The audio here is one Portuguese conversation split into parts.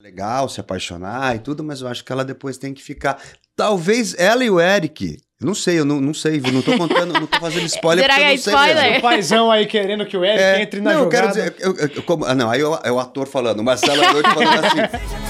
legal se apaixonar e tudo, mas eu acho que ela depois tem que ficar. Talvez ela e o Eric. Eu não sei, eu não, não sei, não tô contando, não tô fazendo spoiler Será porque eu que é não sei spoiler? mesmo. O paizão aí querendo que o Eric É, entre na não, eu jogada. quero dizer, eu- eu- eu- como- ah, não, aí é o, ator falando, o Marcelo Aroide falando assim.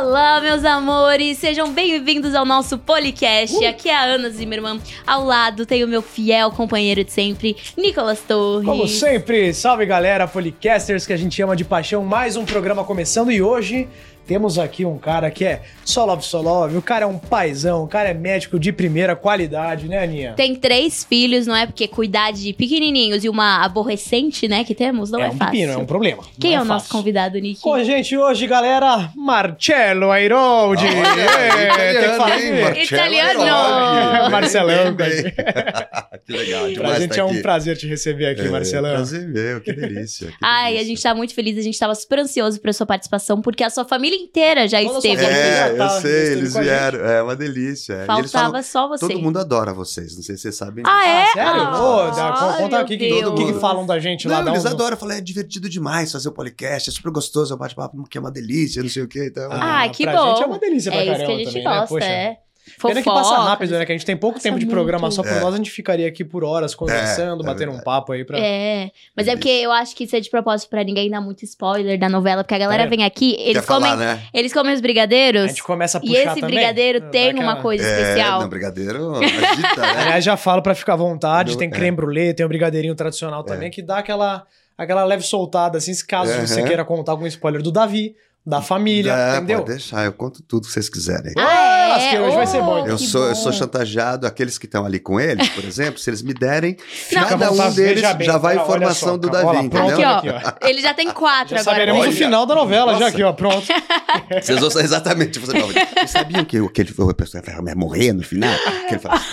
Olá, meus amores, sejam bem-vindos ao nosso Policast. Uh! Aqui é a Ana Zimmermann. Ao lado tem o meu fiel companheiro de sempre, Nicolas Torres. Como sempre, salve galera, Policasters que a gente ama de paixão, mais um programa começando e hoje temos aqui um cara que é só love, só love, o cara é um paizão, o cara é médico de primeira qualidade, né, Aninha? Tem três filhos, não é? Porque cuidar de pequenininhos e uma aborrecente, né, que temos, não é, é um fácil. pepino, é um problema. Quem não é, o nosso convidado, Nick? Com a gente hoje, galera, Marcello Airoldi. É, tem que italiano, falar hein, Italiano! Bem, Marcelão, que legal, Pra demais gente tá é um aqui. prazer te receber aqui, É, Marcelão. Prazer meu, que delícia. que Ai, a delícia. gente tá muito feliz, a gente tava super ansioso pra sua participação, porque a sua família inteira já Toda esteve aqui. É, eu sei, eles vieram. É uma delícia. é. Faltava falam, só você. todo mundo adora vocês, não sei se vocês sabem Ah, é? Ah, sério? Ah, Ô, dá- conta o que, que, falam da gente lá. Não, eles um- adoram. Eu falei, é divertido demais fazer o podcast, é super gostoso, é um bate-papo que é uma delícia, não sei o quê. Então, Ah, Ah, que pra bom. gente é uma delícia pra É isso caramba que a gente também, né? gosta, Poxa. é. Pena que passa Fofoca, rápido, né? Que a gente tem pouco Passa tempo de programa muito. só por É. nós, a gente ficaria aqui por horas conversando, É, é batendo um verdade. papo aí pra. É, mas é porque eu acho que isso é de propósito pra ninguém dar muito spoiler da novela, porque a galera É. vem aqui, eles Quer falar, comem, né? eles comem os A brigadeiros, gente começa a e puxar esse também. brigadeiro tem aquela- uma coisa É, especial. não, brigadeiro agita, né? Aliás, já falo pra ficar à vontade, tem é. creme brulee, tem o brigadeirinho tradicional também, que dá aquela, aquela leve soltada, assim, se caso Aham. você queira contar algum spoiler do Davi, da família, É, entendeu? Pode deixar, eu conto tudo que vocês quiserem. Ah, Acho que é? hoje vai ser bom, então. Eu sou, eu bom. sou chantageado, aqueles que estão ali com eles, por exemplo, se eles me derem, Não. cada um deles bem, já vai informação só, do lá, Davi, pronto, entendeu? Aqui, ó. Ele já tem quatro Já agora. saberemos Olha. o final da novela, já Nossa. aqui, ó, pronto. Vocês vão exatamente. Vocês, sabiam que o- que ele o pessoal vai morrer no final? Que ele fala assim,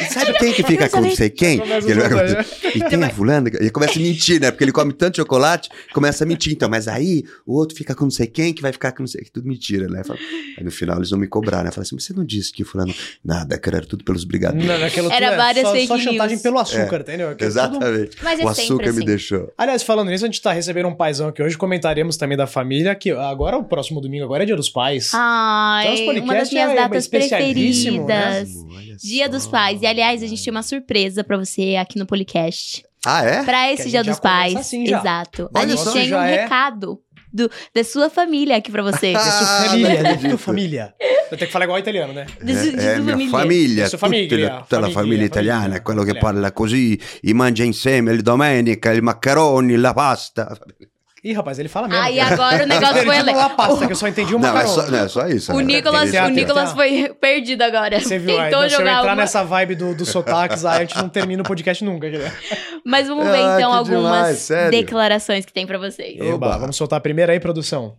"E sabe quem que fica com não sei quem? Ele vai- e tem a fulana, e ele começa a mentir, né? Porque ele come tanto chocolate, começa a mentir. Então, mas aí o outro fica com não sei quem, que vai ficar com não sei tudo mentira, né? Fala- Aí no final eles vão me cobrar, né? Fala assim, mas você não disse que o fulano. Nada, cara, era tudo pelos brigadeiros. Não, naquilo Era é várias só, só chantagem pelo açúcar, entendeu? Que é tudo- Exatamente. Mas é o açúcar me assim. deixou. Aliás, falando nisso, a gente tá recebendo um paizão aqui hoje, comentaremos também da família, que agora o próximo domingo, agora é dia dos pais. Ai, Então, os uma das podcasts minhas é datas especialíssimo, né? preferidas. Olha Dia dos Pais. E aliás, a gente tem uma surpresa pra você aqui no Policast. Ah, é? Pra esse Dia dos Pais. assim já. Exato. a gente só, tem um é- recado do, da sua família aqui pra você. Da sua Ah, família, da acredito. família. Eu tenho que falar igual italiano, né? De, su- de É, sua família. famiglia, sua famiglia, tutti la- tutta la famiglia, italiana, famiglia, quello che parla così, e mangia insieme le domenica, i maccheroni, la pasta. Ih, rapaz, ele fala mesmo. Aí agora o negócio foi... Perdi uma pasta, que eu só entendi uma Não, é só, não, é só isso. O né? Nicolas, o Nicolas foi perdido agora. Você viu aí, Tentou se eu jogar entrar uma... nessa vibe do, dos sotaques, aí a gente não termina o podcast nunca. né? Mas vamos ver Ah, então que algumas demais, declarações que tem pra vocês. Oba. Vamos soltar a primeira aí, produção.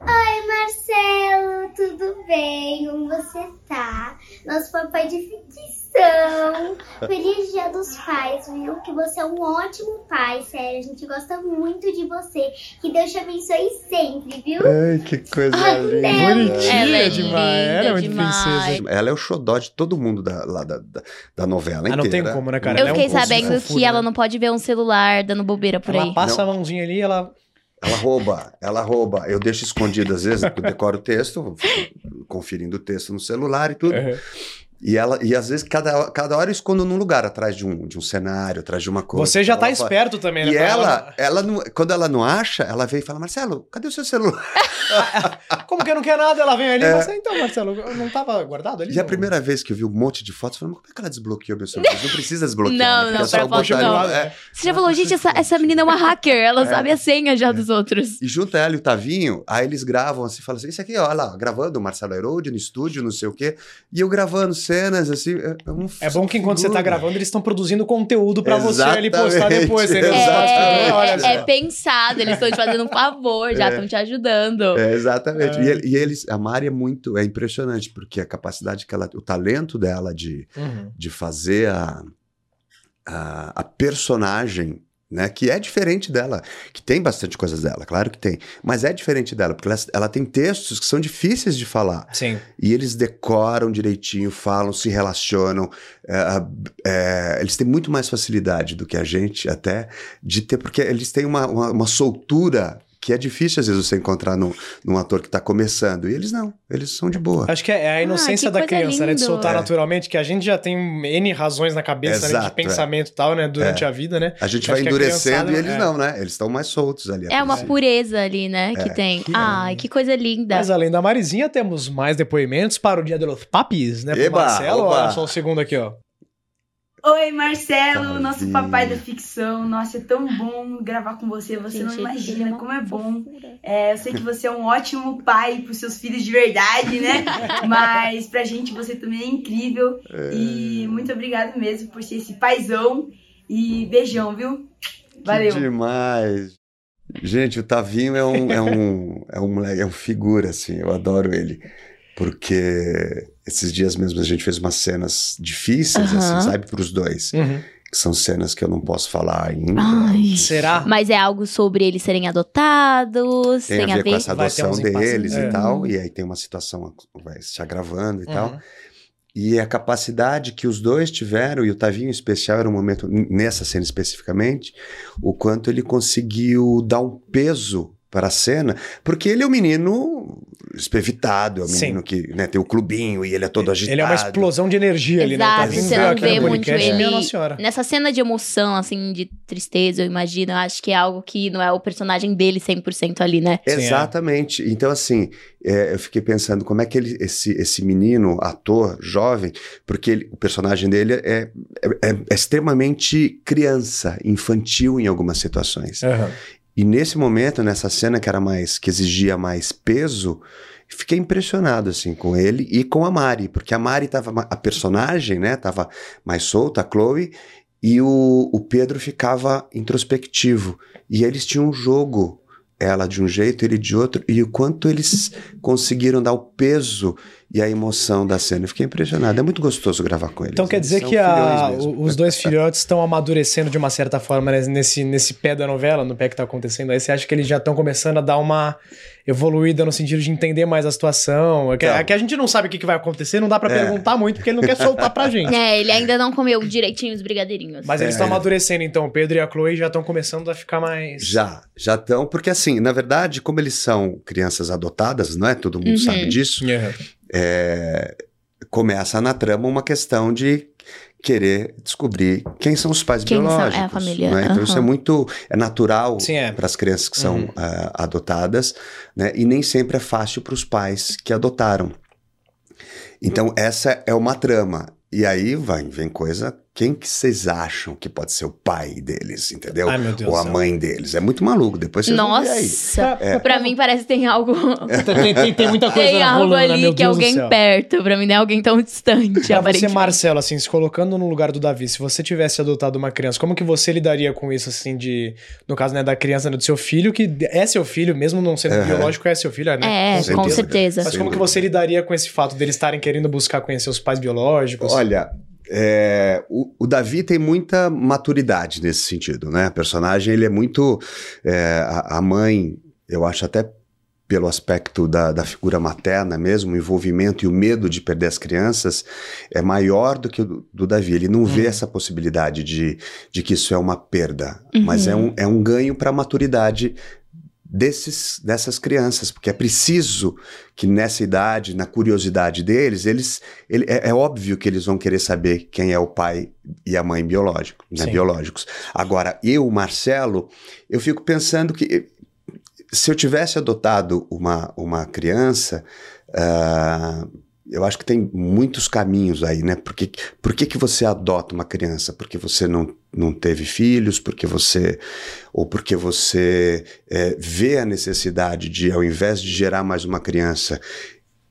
Oi, Marcelo, tudo bem? Como você tá? Nosso papai de ficção. Feliz Dia dos Pais, viu? Que você é um ótimo pai, sério. A gente gosta muito de você. Que Deus te abençoe sempre, viu? Ai, que coisa Ai, linda. Bonitinha Ela é demais. Ela é muito demais. princesa. Ela é o xodó de todo mundo da, lá da, da, da novela Ah, inteira. não tem como, né, cara? Eu Ela é um fiquei curso de sabendo fofura, que ela né? não pode ver um celular dando bobeira por Ela aí. passa Não. a mãozinha ali, ela. Ela rouba, ela rouba. Eu deixo escondido às vezes, porque eu decoro o texto, conferindo o texto no celular e tudo. E ela e às vezes cada, cada hora eu escondo num lugar, atrás de um, de um cenário, atrás de uma coisa. Você já tá Ela fala- esperto também, né? E ela, ela não, quando ela não acha, ela vem e fala: Marcelo, cadê o seu celular? Como que não quer nada? Ela vem ali É. e fala, então, Marcelo, não tava guardado ali? E a Não? primeira vez que eu vi um monte de fotos, eu falei: mas como é que ela desbloqueou meu celular? Não precisa desbloquear. Não, né? não, é pra foto não. ali- é. Você já falou, gente, essa, essa menina é uma hacker, ela É. sabe a senha já dos outros. E junta ela e o Tavinho, aí eles gravam assim, falam assim, isso aqui, ó, lá, gravando o Marcelo Herode no estúdio, não sei o quê. E eu gravando cenas, assim, é, é um É bom que enquanto você tá figura. gravando, eles estão produzindo conteúdo pra você ali postar depois. entendeu? exatamente. É, é, é pensado, eles estão te fazendo um favor, já estão te ajudando. É, exatamente. É. E, ele- e eles, a Mari é muito, é impressionante, porque a capacidade que ela, o talento dela de, Uhum. de fazer a, a, a personagem né? Que é diferente dela, que tem bastante coisas dela, claro que tem, mas é diferente dela, porque ela, ela tem textos que são difíceis de falar. Sim. E eles decoram direitinho, falam, se relacionam. é, é, eles têm muito mais facilidade do que a gente, até, de ter, porque eles têm uma, uma, uma soltura que é difícil, às vezes, você encontrar num, num ator que está começando. E eles não, eles são de boa. Acho que é a inocência que da criança, né? De lindo. soltar É. naturalmente, que a gente já tem N razões na cabeça, né? De Exato, é. pensamento e tal, né? Durante a vida, né? A gente vai que endurecendo e eles é. não, né? Eles estão mais soltos ali. É uma pureza ali, né? Que É. tem. Ai, que coisa linda. Mas além da Marizinha, temos mais depoimentos para o Dia de los Papis, né? Pro Eba, Marcelo, oba. olha só o segundo aqui, ó. Oi, Marcelo, nosso papai da ficção. Nossa, é tão bom gravar com você. Você não Gente, ele é imagina como é bom. É, eu sei que você é um ótimo pai pros seus filhos de verdade, né? Mas pra gente você também é incrível. E muito obrigado mesmo por ser esse paizão. E beijão, viu? Valeu. Que demais. Gente, o Tavinho é um, é um, é um moleque, é um figura, assim, eu adoro ele. Porque esses dias mesmo a gente fez umas cenas difíceis, Aham. assim, sabe, para os dois. Uhum. Que são cenas que eu não posso falar ainda. Ai. Será? Mas é algo sobre eles serem adotados, Tem, a ver, com essa Vai ter adoção deles é. e tal. E aí tem uma situação, vai se agravando e tal. Uhum. E a capacidade que os dois tiveram, e o Tavinho em especial era um momento, nessa cena especificamente, o quanto ele conseguiu dar um peso para a cena, porque ele é um menino espevitado, é um Sim. menino que né, tem o clubinho e ele é todo agitado. Ele é uma explosão de energia ali, né? Exato, Tá vindo você não vê muito podcast, ele- minha Nossa Senhora. Nessa cena de emoção, assim, de tristeza, eu imagino, eu acho que é algo que não é o personagem dele 100% ali, né? Sim, é. Exatamente. Então, assim, é, eu fiquei pensando como é que ele, esse, esse menino, ator, jovem, porque ele- o personagem dele é, é- é- é extremamente criança, infantil em algumas situações. Aham. E nesse momento, nessa cena que era mais, que exigia mais peso, fiquei impressionado assim com ele e com a Mari, porque a Mari tava a personagem, né, tava mais solta, a Chloe, e o, o Pedro ficava introspectivo. E eles tinham um jogo, ela de um jeito, ele de outro, e o quanto eles conseguiram dar o peso e a emoção da cena. Eu fiquei impressionado. É muito gostoso gravar com eles. Então quer Eles dizer que a- os dois filhotes estão amadurecendo de uma certa forma né, nesse, nesse pé da novela, no pé que tá acontecendo aí. Você acha que eles já estão começando a dar uma evoluída no sentido de entender mais a situação? É que, Então. é que a gente não sabe o que, que vai acontecer, não dá pra É. perguntar muito, porque ele não quer soltar pra gente. É, ele ainda não comeu direitinho os brigadeirinhos. Mas eles É. estão amadurecendo, então. O Pedro e a Chloe já estão começando a ficar mais. Já, já estão, porque assim, na verdade, como eles são crianças adotadas, não é? Todo mundo Uhum. sabe disso. Aham. é, começa na trama uma questão de querer descobrir quem são os pais Quem são- é a biológicos. família, não é? Então isso é muito é natural é. para as crianças que são Uhum. ah, adotadas, né? E nem sempre é fácil para os pais que adotaram. Então essa é uma trama. E aí vai, vem coisa. Quem que vocês acham que pode ser o pai deles, entendeu? Ai, meu Deus Ou a céu. mãe deles. É muito maluco. Depois vocês vão ver aí. Nossa, É. pra mim parece que tem algo. Tem, tem- tem muita coisa Tem algo rolando, né, ali que é alguém perto. Pra mim não é alguém tão distante, Pra você. Marcelo, assim, se colocando no lugar do Davi, se você tivesse adotado uma criança, como que você lidaria com isso, assim, de... No caso, né, da criança, né, do seu filho, que é seu filho, mesmo não sendo Aham. biológico, é seu filho, né? É, com dúvida. certeza. Mas como que você lidaria com esse fato deles estarem querendo buscar conhecer os pais biológicos? Olha, é, o, o Davi tem muita maturidade nesse sentido, né? O personagem, ele é muito... é, a, a mãe, eu acho até pelo aspecto da, da figura materna mesmo, o envolvimento e o medo de perder as crianças é maior do que o do, do Davi. Ele não vê Uhum. essa possibilidade de, de que isso é uma perda, Uhum. mas é um, é um ganho para a maturidade desses, dessas crianças, porque é preciso que nessa idade, na curiosidade deles, eles ele- é, é óbvio que eles vão querer saber quem é o pai e a mãe biológico, né, biológicos. Agora, eu, Marcelo, eu fico pensando que se eu tivesse adotado uma, uma criança, ah, eu acho que tem muitos caminhos aí, né? Por que, por que, que você adota uma criança? Porque você não, não teve filhos, porque você. Ou porque você eh, vê a necessidade de, ao invés de gerar mais uma criança,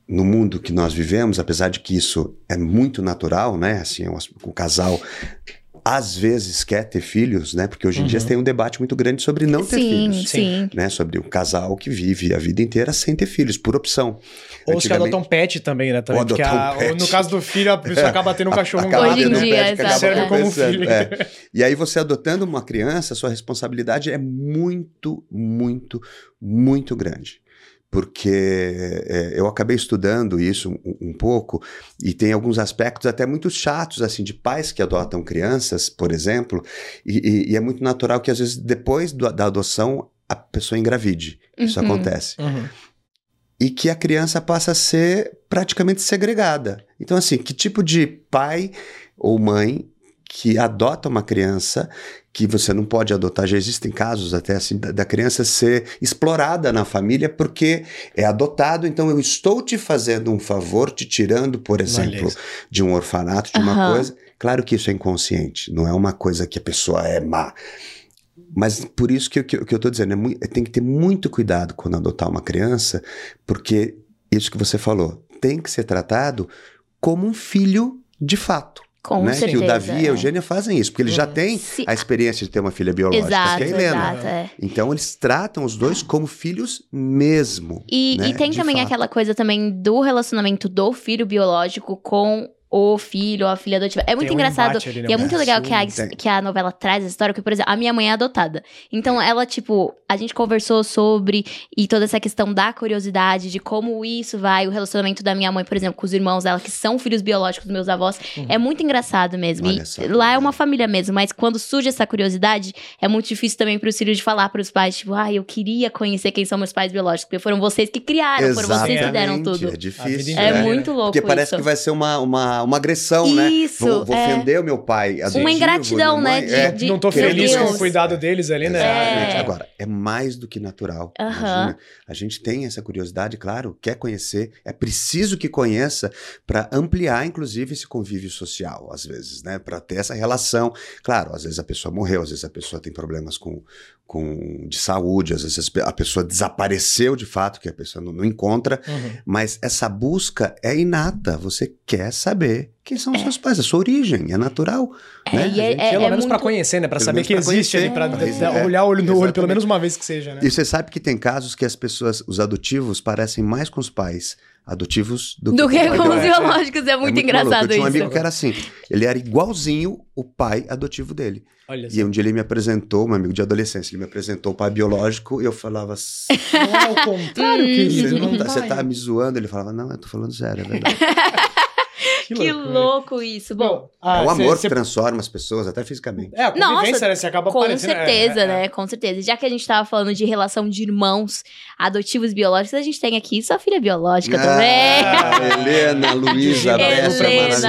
no mundo que nós vivemos, apesar de que isso é muito natural, né? Assim, o, o casal às vezes quer ter filhos, né? Porque hoje em dia Uhum. tem um debate muito grande sobre não ter sim, filhos. sim. Né, sobre um casal que vive a vida inteira sem ter filhos, por opção. Ou os que adotam pet também, né? Também, Ou a- pet. no caso do filho, a pessoa acaba tendo um cachorro Acaba Hoje em um dia, pet acaba Serve como filho. é. E aí você adotando uma criança, sua responsabilidade é muito, muito, muito grande. Porque é, eu acabei estudando isso um, um pouco e tem alguns aspectos até muito chatos, assim, de pais que adotam crianças, por exemplo, e, e- e é muito natural que às vezes depois do- da adoção a pessoa engravide. Isso Uhum. acontece Uhum. e que a criança passa a ser praticamente segregada. Então, assim, que tipo de pai ou mãe que adota uma criança que você não pode adotar, já existem casos até assim da, da criança ser explorada na família porque é adotado, então eu estou te fazendo um favor, te tirando, por exemplo, isso. de um orfanato, de uma Aham. coisa. Claro que isso é inconsciente, não é uma coisa que a pessoa é má. Mas por isso que, que, que eu estou dizendo, é mui- tem que ter muito cuidado quando adotar uma criança, porque isso que você falou, tem que ser tratado como um filho de fato. Com né? certeza. que o Davi e é. a Eugênia fazem isso, porque eles já Uhum. têm Se- a experiência de ter uma filha biológica, Exato, que é a Helena. exato. é. Então eles tratam os dois como filhos mesmo. E, né? e tem De também fato. aquela coisa também do relacionamento do filho biológico com o filho ou a filha adotiva. É muito Tem engraçado. ali, né? E é muito legal que a, que a novela traz essa história, porque, por exemplo, a minha mãe é adotada. Então, ela, tipo, a gente conversou sobre e toda essa questão da curiosidade, de como isso vai, o relacionamento da minha mãe, por exemplo, com os irmãos dela, que são filhos biológicos dos meus avós. É muito engraçado mesmo. Uhum. Lá é uma família mesmo, mas quando surge essa curiosidade, é muito difícil também para os filhos de falar para os pais, tipo, ah, eu queria conhecer quem são meus pais biológicos, porque foram vocês que criaram, foram vocês que deram Exatamente, tudo. É A difícil. É, inteira. muito louco Porque parece isso. que vai ser uma, uma, uma agressão, né? Isso, Vou, vou é. ofender o meu pai. adotivo, ingratidão, minha mãe. né, de- É, de- não tô feliz com o cuidado deles ali, né? Exatamente. É. Agora, é mais do que natural. Aham. Imagina, a gente tem essa curiosidade, claro, quer conhecer, é preciso que conheça para ampliar, inclusive, esse convívio social, às vezes, né? Para ter essa relação. Claro, às vezes a pessoa morreu, às vezes a pessoa tem problemas com, com de saúde, às vezes a pessoa desapareceu de fato, que a pessoa não, não encontra, Uhum. mas essa busca é inata. Você quer saber quem são os seus pais, a sua origem, é natural. É, né? e é, gente- é- Pelo é menos pra muito- conhecer, né? Pra Pelo saber que pra existe ali, É, é, olhar olho no olho, pelo menos uma vez que seja, né? E você sabe que tem casos que as pessoas, os adotivos, parecem mais com os pais adotivos do, Do que que com os biológico. biológicos, é muito, maluco. engraçado Eu tinha um isso. amigo que era assim. Ele era igualzinho o pai adotivo dele. Olha E um dia ele me apresentou, um amigo de adolescência, ele me apresentou o pai biológico e eu falava assim. Não é o contrário, querido. Você, não tá, você tá me zoando? Ele falava, não, eu tô falando sério, é verdade. Que loucura. louco isso. Bom, Ah, é o amor cê- que transforma as pessoas, até fisicamente. É, a convivência, Nossa, né? Você acaba com parecendo- é, certeza, é, é. né? Com certeza. Já que a gente tava falando de relação de irmãos adotivos biológicos, a gente tem aqui sua filha biológica também. Ah, Helena, Luísa, Helena.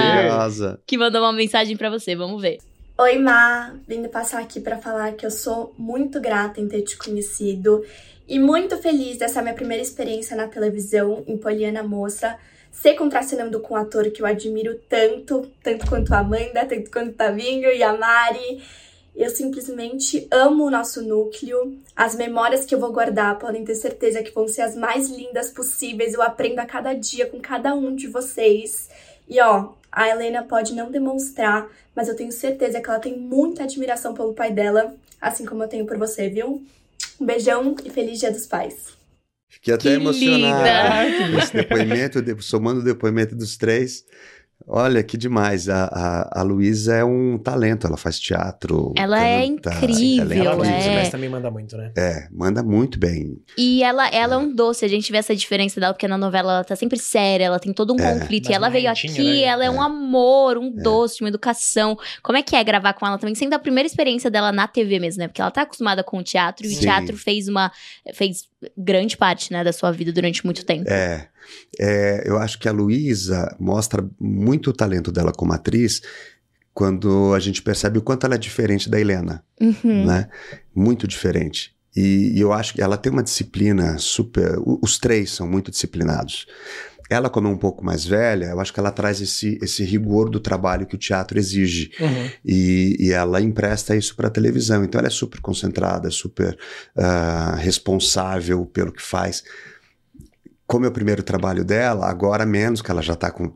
Maravilhosa. Que mandou uma mensagem pra você, vamos ver. Oi, Má, vindo passar aqui para falar que eu sou muito grata em ter te conhecido e muito feliz dessa minha primeira experiência na televisão em Poliana Moça, ser contracenando com um ator que eu admiro tanto, tanto quanto a Amanda, tanto quanto o Tavinho e a Mari. Eu simplesmente amo o nosso núcleo. As memórias que eu vou guardar podem ter certeza que vão ser as mais lindas possíveis. Eu aprendo a cada dia com cada um de vocês. E ó, a Helena pode não demonstrar, mas eu tenho certeza que ela tem muita admiração pelo pai dela, assim como eu tenho por você, viu? Um beijão e feliz Dia dos Pais. Fiquei até Que emocionado. linda. Esse depoimento, de- somando o depoimento dos três. Olha, que demais. A, a, a Luísa é um talento, ela faz teatro. Ela é canta, incrível, Ela incrível. nos é. mas também manda muito, né? É, manda muito bem. E ela, ela é um doce, a gente vê essa diferença dela, porque na novela ela tá sempre séria, ela tem todo um É. conflito. Mais E ela veio aqui, né? ela é, um amor, um doce, uma educação. Como é que é gravar com ela também? Sendo a primeira experiência dela na TV mesmo, né? Porque ela tá acostumada com o teatro, e o Sim. teatro fez uma. fez grande parte, né, da sua vida durante muito tempo. É, é, eu acho que a Luísa mostra muito o talento dela como atriz quando a gente percebe o quanto ela é diferente da Helena, Uhum. né? Muito diferente. E, e eu acho que ela tem uma disciplina super. Os três são muito disciplinados. Ela, como é um pouco mais velha, eu acho que ela traz esse, esse rigor do trabalho que o teatro exige. Uhum. E, e ela empresta isso para a televisão. Então ela é super concentrada, super ah, responsável pelo que faz. Como é o primeiro trabalho dela, agora menos, que ela já está com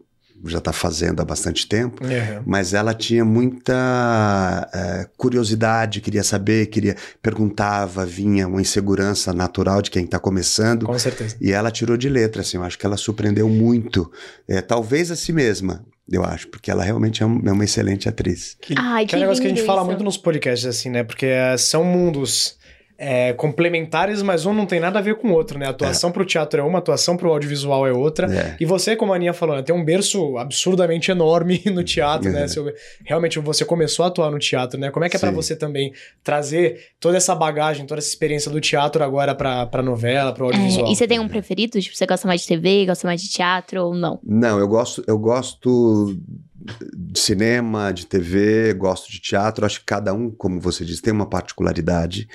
já está fazendo há bastante tempo, Uhum. mas ela tinha muita eh, curiosidade, queria saber, queria perguntava, vinha uma insegurança natural de quem está começando. Com certeza. E ela tirou de letra, assim, eu acho que ela surpreendeu muito. É, talvez a si mesma, eu acho, porque ela realmente é, um- é uma excelente atriz. Que, Ai, que é um que negócio que a gente lindo fala isso. muito nos podcasts, assim, né? Porque é, são mundos é, complementares, mas um não tem nada a ver com o outro, né? A atuação pro teatro é uma, a atuação pro audiovisual é outra. É. E você, como a Aninha falou, né, tem um berço absurdamente enorme no teatro, né? É. Seu- realmente você começou a atuar no teatro, né? Como é que é pra Sim. você também trazer toda essa bagagem, toda essa experiência do teatro agora pra, pra novela, pro audiovisual? É, e você tem um preferido? Tipo, você gosta mais de TV, gosta mais de teatro ou não? Não, eu gosto, eu gosto de cinema, de TV, gosto de teatro. Acho que cada um, como você disse, tem uma particularidade,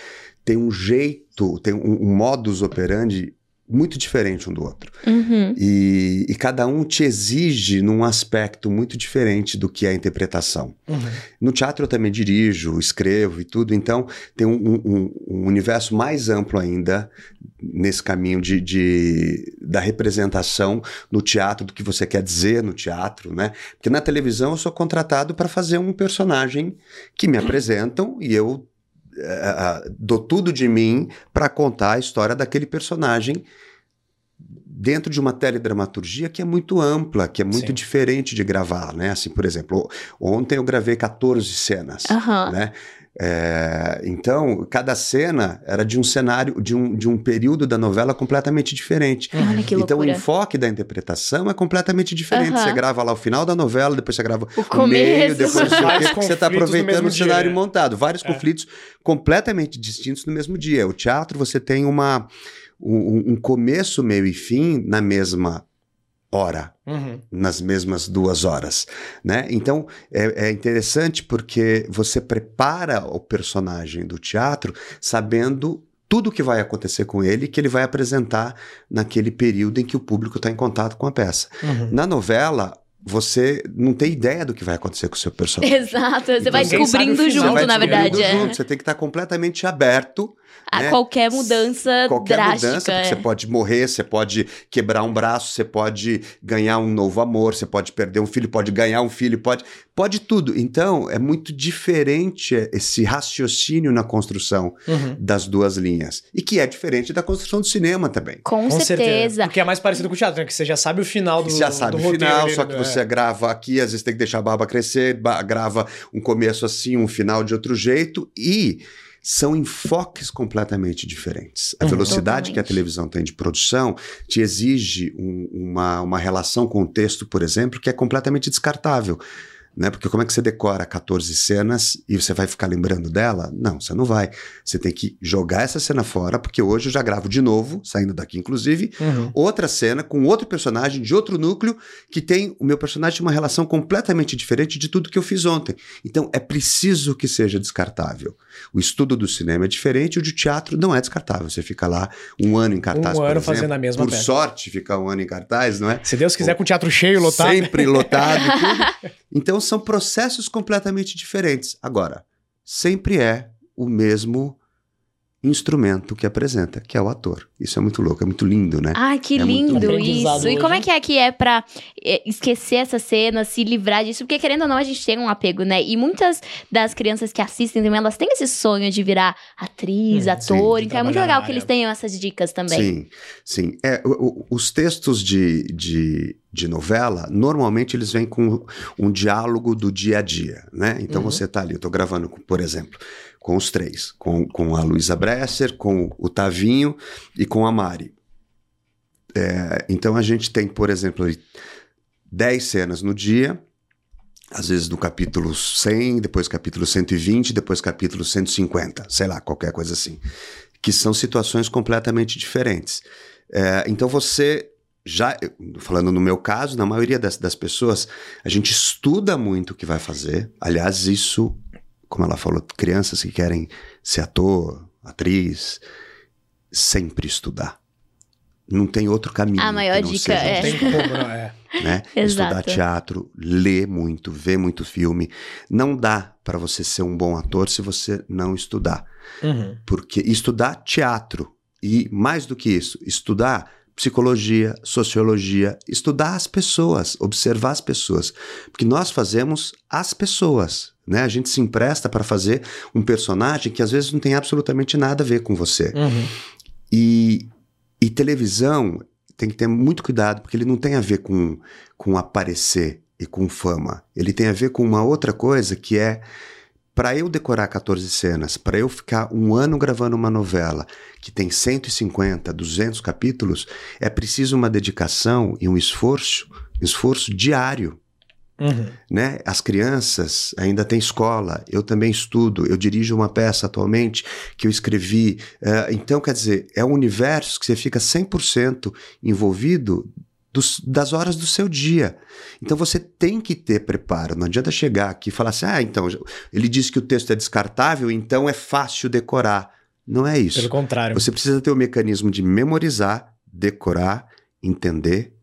tem um jeito, tem um, um modus operandi muito diferente um do outro. Uhum. E, e cada um te exige num aspecto muito diferente do que é a interpretação. Uhum. No teatro eu também dirijo, escrevo e tudo, então tem um, um- um universo mais amplo ainda nesse caminho de, de- da representação no teatro, do que você quer dizer no teatro, né? Porque na televisão eu sou contratado para fazer um personagem que me apresentam e eu ah, dou tudo de mim para contar a história daquele personagem dentro de uma teledramaturgia que é muito ampla, que é muito Sim. diferente de gravar, né? Assim, por exemplo, ontem eu gravei 14 cenas, né? É, então, cada cena era de um cenário, de um, de um período da novela completamente diferente. Olha que Então, o enfoque da interpretação é completamente diferente. Você grava lá o final da novela, depois você grava O o meio, começo. depois não sei o porque você está aproveitando o cenário dia, montado. Vários É. conflitos completamente distintos no mesmo dia. O teatro, você tem uma, um, um começo, meio e fim na mesma hora Uhum. nas mesmas duas horas, né? Então é, é interessante porque você prepara o personagem do teatro sabendo tudo o que vai acontecer com ele que ele vai apresentar naquele período em que o público está em contato com a peça. Uhum. Na novela você não tem ideia do que vai acontecer com o seu personagem. Exato, você vai Ninguém sabe o descobrindo junto, Você vai na descobrindo verdade. é. junto, Você tem que estar completamente aberto A né? qualquer mudança qualquer drástica. mudança, porque é. você pode morrer, você pode quebrar um braço, você pode ganhar um novo amor, você pode perder um filho, pode ganhar um filho, pode, pode tudo. Então, é muito diferente esse raciocínio na construção Uhum. das duas linhas. E que é diferente da construção do cinema também. Com, Com certeza. Porque é mais parecido com o teatro, né? Que você já sabe o final do Você já sabe do o final, ali, só que você É. grava aqui, às vezes tem que deixar a barba crescer, grava um começo assim, um final de outro jeito, e são enfoques completamente diferentes. A Uhum. velocidade que a televisão tem de produção te exige um- uma, uma relação com o texto, por exemplo, que é completamente descartável. Né? Porque como é que você decora 14 cenas e você vai ficar lembrando dela? Não, você não vai. Você tem que jogar essa cena fora, porque hoje eu já gravo de novo, saindo daqui inclusive, Uhum. outra cena com outro personagem de outro núcleo que tem o meu personagem tem uma relação completamente diferente de tudo que eu fiz ontem. Então é preciso que seja descartável. O estudo do cinema é diferente, o de teatro não é descartável. Você fica lá um ano em cartaz, Um por ano exemplo. fazendo a mesma Por peça. sorte, ficar um ano em cartaz, não é? Se Deus quiser, com o teatro cheio, lotado. Sempre lotado tudo. Então são processos completamente diferentes. Agora, sempre é o mesmo instrumento que apresenta, que é o ator. Isso é muito louco, é muito lindo, né? Ai, que É lindo isso. E como é que é que é pra é, esquecer essa cena, se livrar disso? Porque querendo ou não, a gente tem um apego, né? E muitas das crianças que assistem também, elas têm esse sonho de virar atriz, Hum, ator. sim, então é muito legal que eles tenham essas dicas também. Sim, sim. É, o- o- os textos de, de, de novela, normalmente eles vêm com um diálogo do dia a dia, né? Então Uhum. você tá ali, eu tô gravando, por exemplo, com os três, com, com a Luísa Bresser, com o Tavinho e com a Mari. É, então a gente tem, por exemplo, ali, 10 cenas no dia, às vezes do capítulo 100, depois capítulo 120, depois capítulo 150, sei lá, qualquer coisa assim. Que são situações completamente diferentes. É, então você já, falando no meu caso, na maioria das, das pessoas, a gente estuda muito o que vai fazer. Aliás, isso, como ela falou, crianças que querem ser ator, atriz, sempre estudar. Não tem outro caminho. A maior que não dica seja é- Não tem como, não é? né? Estudar teatro, ler muito, ver muito filme. Não dá para você ser um bom ator se você não estudar. Uhum. Porque estudar teatro e mais do que isso, estudar psicologia, sociologia, estudar as pessoas, observar as pessoas, porque nós fazemos as pessoas, né? A gente se empresta para fazer um personagem que às vezes não tem absolutamente nada a ver com você. Uhum. E, e televisão tem que ter muito cuidado, porque ele não tem a ver com, com aparecer e com fama. Ele tem a ver com uma outra coisa que é para eu decorar 14 cenas, para eu ficar um ano gravando uma novela que tem 150, 200 capítulos, é preciso uma dedicação e um esforço, esforço diário Uhum. né? As crianças ainda têm escola, eu também estudo, eu dirijo uma peça atualmente que eu escrevi. eh, então, quer dizer, é um universo que você fica 100% envolvido dos- das horas do seu dia. Então você tem que ter preparo. Não adianta chegar aqui e falar assim: ah, então, ele disse que o texto é descartável, então é fácil decorar. Não é isso. Pelo contrário. Você precisa ter o mecanismo de memorizar, decorar, entender,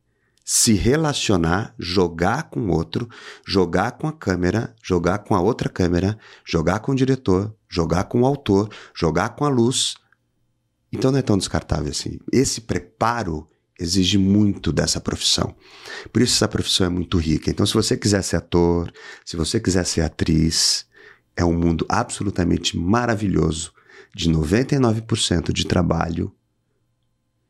se relacionar, jogar com o outro, jogar com a câmera, jogar com a outra câmera, jogar com o diretor, jogar com o autor, jogar com a luz. Então não é tão descartável assim. Esse preparo exige muito dessa profissão. Por isso essa profissão é muito rica. Então se você quiser ser ator, se você quiser ser atriz, é um mundo absolutamente maravilhoso de 99% de trabalho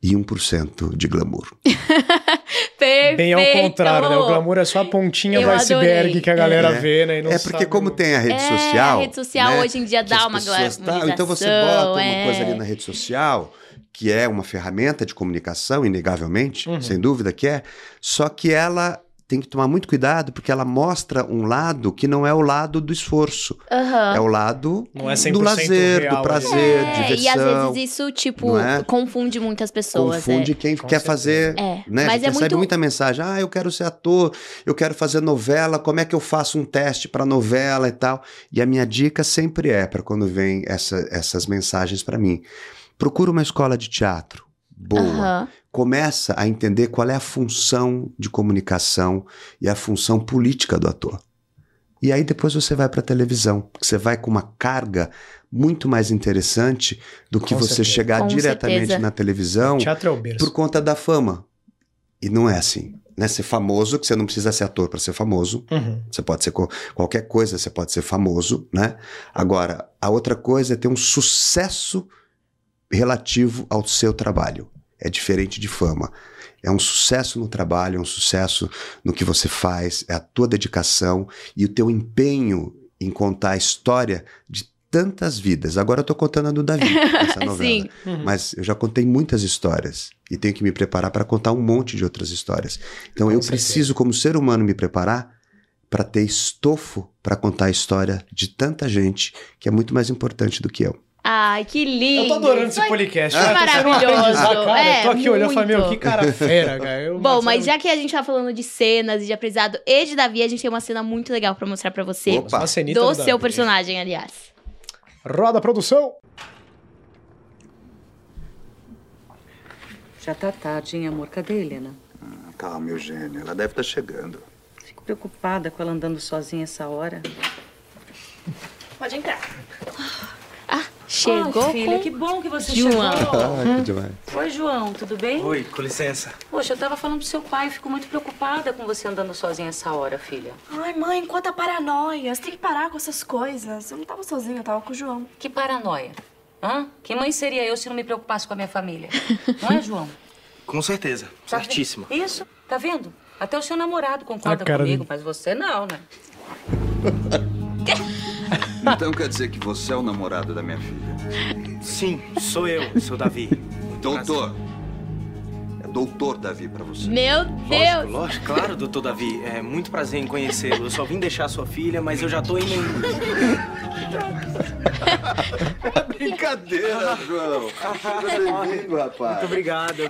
e 1% de glamour. Perfeito! Bem ao contrário, né? O glamour é só a pontinha Eu do iceberg adorei. que a galera É. vê, né? e não é porque sabe como tem a rede é, social... a rede social né, hoje em dia dá uma pessoas tá-. Então você bota uma é. coisa ali na rede social, que é uma ferramenta de comunicação, inegavelmente, Uhum. sem dúvida que é, só que ela tem que tomar muito cuidado, porque ela mostra um lado que não é o lado do esforço, Aham. é o lado é 100% do lazer, real do ali. prazer, É, diversão. e às vezes isso, tipo, é? confunde muitas pessoas. Confunde é. quem Com quer certeza. fazer. É, Né? mas a gente é recebe muito- muita mensagem. Ah, eu quero ser ator, eu quero fazer novela, como é que eu faço um teste para novela e tal? E a minha dica sempre é, para quando vem essa- essas mensagens para mim, procura uma escola de teatro boa. Aham. Começa a entender qual é a função de comunicação e a função política do ator. E aí depois você vai para televisão, porque você vai com uma carga muito mais interessante do que Com você certeza. chegar Com diretamente certeza. na televisão Teatro é por conta da fama. E não é assim. Né? Ser famoso, que você não precisa ser ator para ser famoso. Uhum. Você pode ser qualquer coisa, você pode ser famoso, né? Agora, a outra coisa é ter um sucesso relativo ao seu trabalho. É diferente de fama. É um sucesso no trabalho, é um sucesso no que você faz, é a tua dedicação e o teu empenho em contar a história de tantas vidas. Agora eu tô contando a do Davi, essa novela. Sim. Uhum. Mas eu já contei muitas histórias e tenho que me preparar para contar um monte de outras histórias. Então Com eu certeza. preciso, como ser humano, me preparar para ter estofo para contar a história de tanta gente que é muito mais importante do que eu. Ai, que lindo. Eu tô adorando esse podcast. é? Tá um maravilhoso. aprendizado, cara. É, eu tô aqui olhando e falei, meu, muito. que cara fera, cara. Eu- Bom, mas já que a gente tá falando de cenas e de aprendizado e de Davi, a gente tem uma cena muito legal pra mostrar pra você. Opa. uma cenita Do Davi. seu personagem, aliás. Roda a produção. Já tá tarde, hein, amor? Cadê a Helena? Calma, Eugênia. Ela deve estar chegando. Fico preocupada com ela andando sozinha essa hora. Pode entrar. Chegou filha, com... que bom que você João. chegou. Ai, que demais. Oi, João, tudo bem? Oi, com licença. Poxa, eu tava falando pro seu pai, fico muito preocupada com você andando sozinha essa hora, filha. Ai, mãe, quanta paranoia. Você tem que parar com essas coisas. Eu não tava sozinha, eu tava com o João. Que paranoia. Hã? Que mãe seria eu se não me preocupasse com a minha família? Não é, João? Com certeza. Tá vendo? Certíssima. Isso, tá vendo? Até o seu namorado concorda comigo, dele. mas você não, né? Então quer dizer que você é o namorado da minha filha? Sim, sou eu, sou Davi. Doutor. É doutor Davi para você. Meu Lógico, Deus! lógico, claro, doutor Davi. É muito prazer em conhecê-lo. Eu só vim deixar sua filha, mas eu já tô indo. Brincadeira, João. Seja bem-vindo, rapaz. Muito obrigado.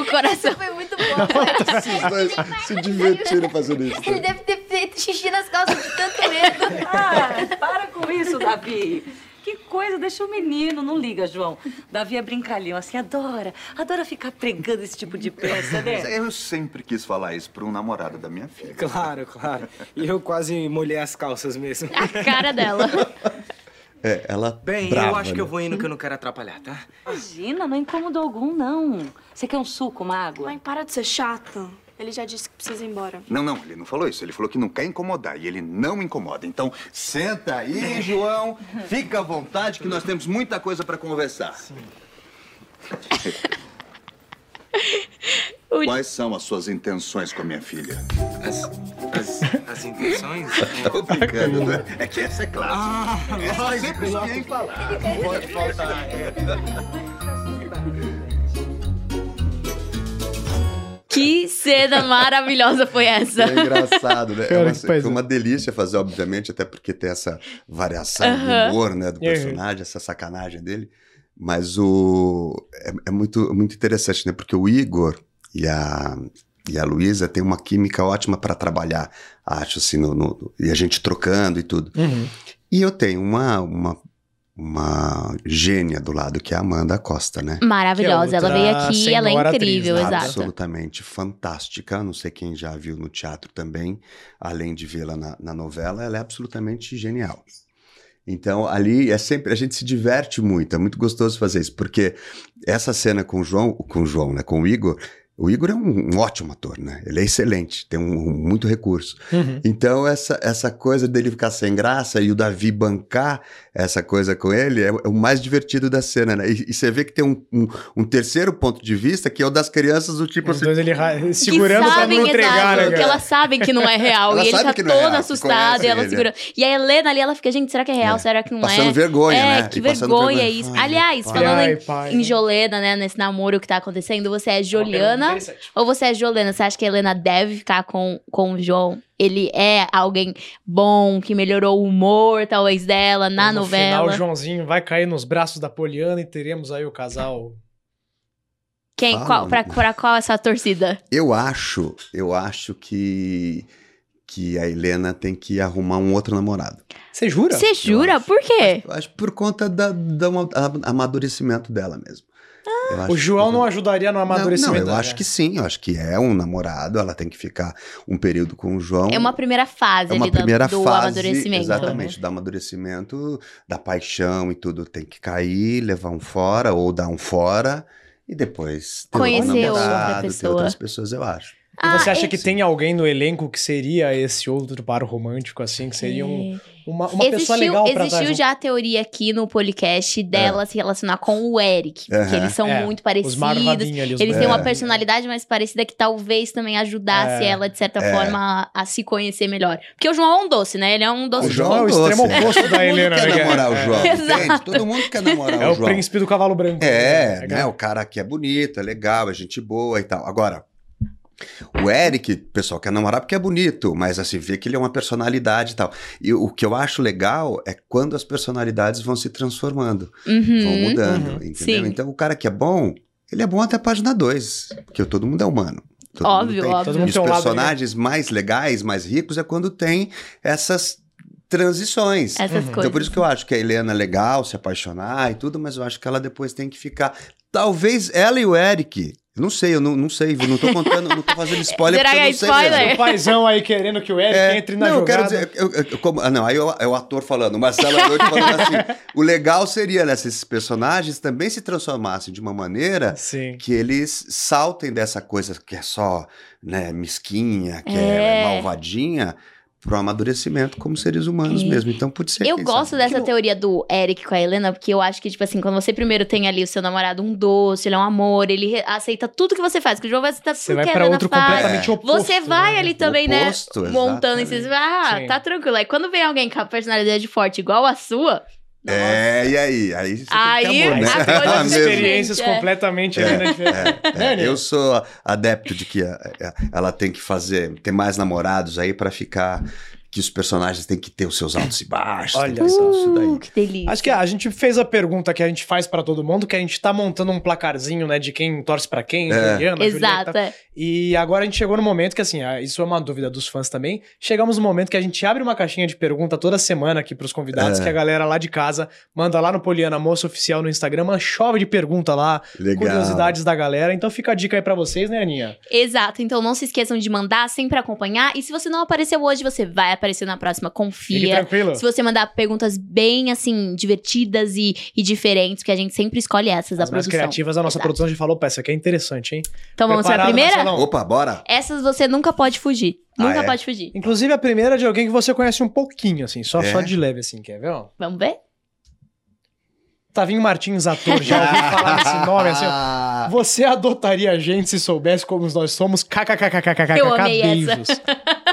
O coração foi muito bom. Esses dois se divertiram fazendo isso. Ele deve ter feito xixi nas calças de tanto medo. Ah, para com isso, Davi. Que coisa, deixa o menino, não liga, João. Davi é brincalhão, assim, adora, adora ficar pregando esse tipo de peça, né? Eu sempre quis falar isso para um namorado da minha filha. Claro, claro. E eu quase molhei as calças mesmo. A cara dela. É, ela Bem, brava, eu acho que né? eu vou indo que eu não quero atrapalhar, tá? Imagina, não incômodo algum, não. Você quer um suco, uma água? Mãe, para de ser chata. Ele já disse que precisa ir embora. Não, não, ele não falou isso. Ele falou que não quer incomodar e ele não incomoda. Então, senta aí, João. Fica à vontade que nós temos muita coisa para conversar. Quais são as suas intenções com a minha filha? As, as, as intenções? Tô brincando, né? É que essa é clássica. Ah, essa lógico, sempre lógico. falar. Não pode faltar. cena maravilhosa foi essa? É engraçado, né? É uma, foi uma delícia fazer, obviamente, até porque tem essa variação Aham. do humor, né, do Uhum. personagem, essa sacanagem dele. Mas o é, é muito, muito interessante, né? Porque o Igor e a, e a Luísa têm uma química ótima para trabalhar, acho, assim, no, no- e a gente trocando e tudo. Uhum. E eu tenho uma, uma, uma gênia do lado, que é a Amanda Costa, né? Maravilhosa. É ela veio aqui, ela é senhora atriz, incrível, né? exato. Absolutamente fantástica. Não sei quem já viu no teatro também, além de vê-la na, na novela, ela é absolutamente genial. Então, ali é sempre, a gente se diverte muito, é muito gostoso fazer isso, porque essa cena com o João, com o João, né, com o Igor, o Igor é um, um ótimo ator, né? Ele é excelente, tem um, um- muito recurso. Uhum. Então, essa, essa coisa dele ficar sem graça e o Davi bancar essa coisa com ele é, é o mais divertido da cena, né? E, e você vê que tem um, um, terceiro ponto de vista, que é o das crianças, do tipo Os assim. dois ele segurando sabem, não entregar, exato, né, que elas sabem que não é real. Ela e ele tá é todo real, assustado e ela ele, segurando. E a Helena ali, ela fica, gente, será que é real? É. Será que não Passando é? vergonha, é, né? que passando vergonha vergonha. isso. Ai, Aliás, pai. falando Ai, em, pai, em né? Jolena, né, nesse namoro que tá acontecendo, você é Juliana Interessante. ou você é Jolena? Você acha que a Helena deve ficar com, com o João? Ele é alguém bom, que melhorou o humor, talvez, dela na no novela? final, o Joãozinho vai cair nos braços da Poliana e teremos aí o casal. Quem, Fala. qual, pra, pra qual essa torcida? Eu acho, eu acho que, que a Helena tem que arrumar um outro namorado. Você jura? Você jura? Por quê? Eu acho por conta da, do amadurecimento dela mesmo. Eu acho O João que- não ajudaria no Não, amadurecimento. não, eu né? acho que sim, eu acho que é um namorado, ela tem que ficar um período com o João. É uma primeira fase É uma ali do, primeira do fase, amadurecimento. exatamente, do amadurecimento, da paixão e tudo tem que cair, levar um fora ou dar um fora e depois ter Conhecer outro outra namorado, ter pessoa. outras pessoas, eu acho. E você Ah, acha é- que tem alguém no elenco que seria esse outro par romântico, assim, que seria um, uma, uma pessoa existiu, legal pra existiu já a teoria aqui no podcast dela se relacionar com o Eric. Porque eles são É, muito Os parecidos. ali, Eles têm uma É. personalidade mais parecida que talvez também ajudasse É. ela, de certa É. forma, a, a se conhecer melhor. Porque o João é um doce, né? Ele é um doce. O João é o extremo oposto da Todo mundo Helena, quer né? namorar o É. João, Exato. Todo mundo quer namorar É o o João. príncipe do cavalo branco. É, né? né? O cara que é bonito, é legal, é gente boa e tal. Agora, o Eric, pessoal quer namorar porque é bonito, mas assim, vê que ele é uma personalidade e tal. E o que eu acho legal é quando as personalidades vão se transformando, Uhum. vão mudando, Uhum. entendeu? Sim. Então o cara que é bom, ele é bom até a página 2, porque todo mundo é humano. Todo Óbvio, mundo tem. óbvio. E os personagens mais legais, mais ricos, é quando tem essas transições. Essas Uhum. coisas. Então, por isso que eu acho que a Helena é legal se apaixonar e tudo, mas eu acho que ela depois tem que ficar. Talvez ela e o Eric. Eu Não sei, eu não, não sei, não tô contando, não tô fazendo spoiler Será porque eu que é não sei spoiler? mesmo. O paizão aí querendo que o Eric É, entre na não, eu jogada. quero dizer, eu- eu- eu- como- ah, não, aí é o, é o ator falando, o Marcelo Adoide falando assim, o legal seria, né, se esses personagens também se transformassem de uma maneira Sim. que eles saltem dessa coisa que é só, né, mesquinha, que É. é, malvadinha, pro amadurecimento como seres humanos É. mesmo. Então, pode ser Eu gosto sabe. dessa teoria do Eric com a Helena, porque eu acho que, tipo assim, quando você primeiro tem ali o seu namorado um doce, ele é um amor, ele re- aceita tudo que você faz, que o João vai aceitar Você tudo vai que a Helena outro faz. completamente oposto. Você vai né? ali também, né? Oposto, Montando em cima. exatamente. Ah, Sim. tá tranquilo. Aí quando vem alguém com a personalidade forte igual a sua. É, e aí? Aí você Aí, tem que ter amor, né? As experiências É. completamente ali, né? É, é, eu sou adepto de que é, é, ela tem que fazer, ter mais namorados aí pra ficar. Que os personagens têm que ter os seus altos e baixos. Olha que só. isso daí. Uh, que delícia. Acho que a gente fez a pergunta que a gente faz pra todo mundo, que a gente tá montando um placarzinho, né, de quem torce pra quem, É. Juliana, Exato. Julieta. é. E agora a gente chegou no momento que, assim, ah, isso é uma dúvida dos fãs também. Chegamos no momento que a gente abre uma caixinha de pergunta toda semana aqui pros convidados, É. que a galera lá de casa manda lá no Poliana Moça Oficial no Instagram, uma chove de pergunta lá, Legal. curiosidades da galera. Então fica a dica aí pra vocês, né, Aninha? Exato. Então não se esqueçam de mandar, sempre acompanhar. E se você não apareceu hoje, você vai aparecer na próxima, Fique confia. tranquilo. Se você mandar perguntas bem, assim, divertidas e, e diferentes, que a gente sempre escolhe essas da As mais produção. criativas, a nossa Exato. produção já falou, pô, essa aqui é interessante, hein? Então vamos para a primeira? Opa, bora! Essas você nunca pode fugir. Ah, Nunca é? pode fugir. Inclusive, a primeira é de alguém que você conhece um pouquinho, assim, só, É? só de leve, assim, quer ver? Ó? Vamos ver? Tavinho Martins, ator, já ouvi falar desse nome, assim, ó. Ah, Você adotaria a gente se soubesse como nós somos? KKKKKKK, amei essa.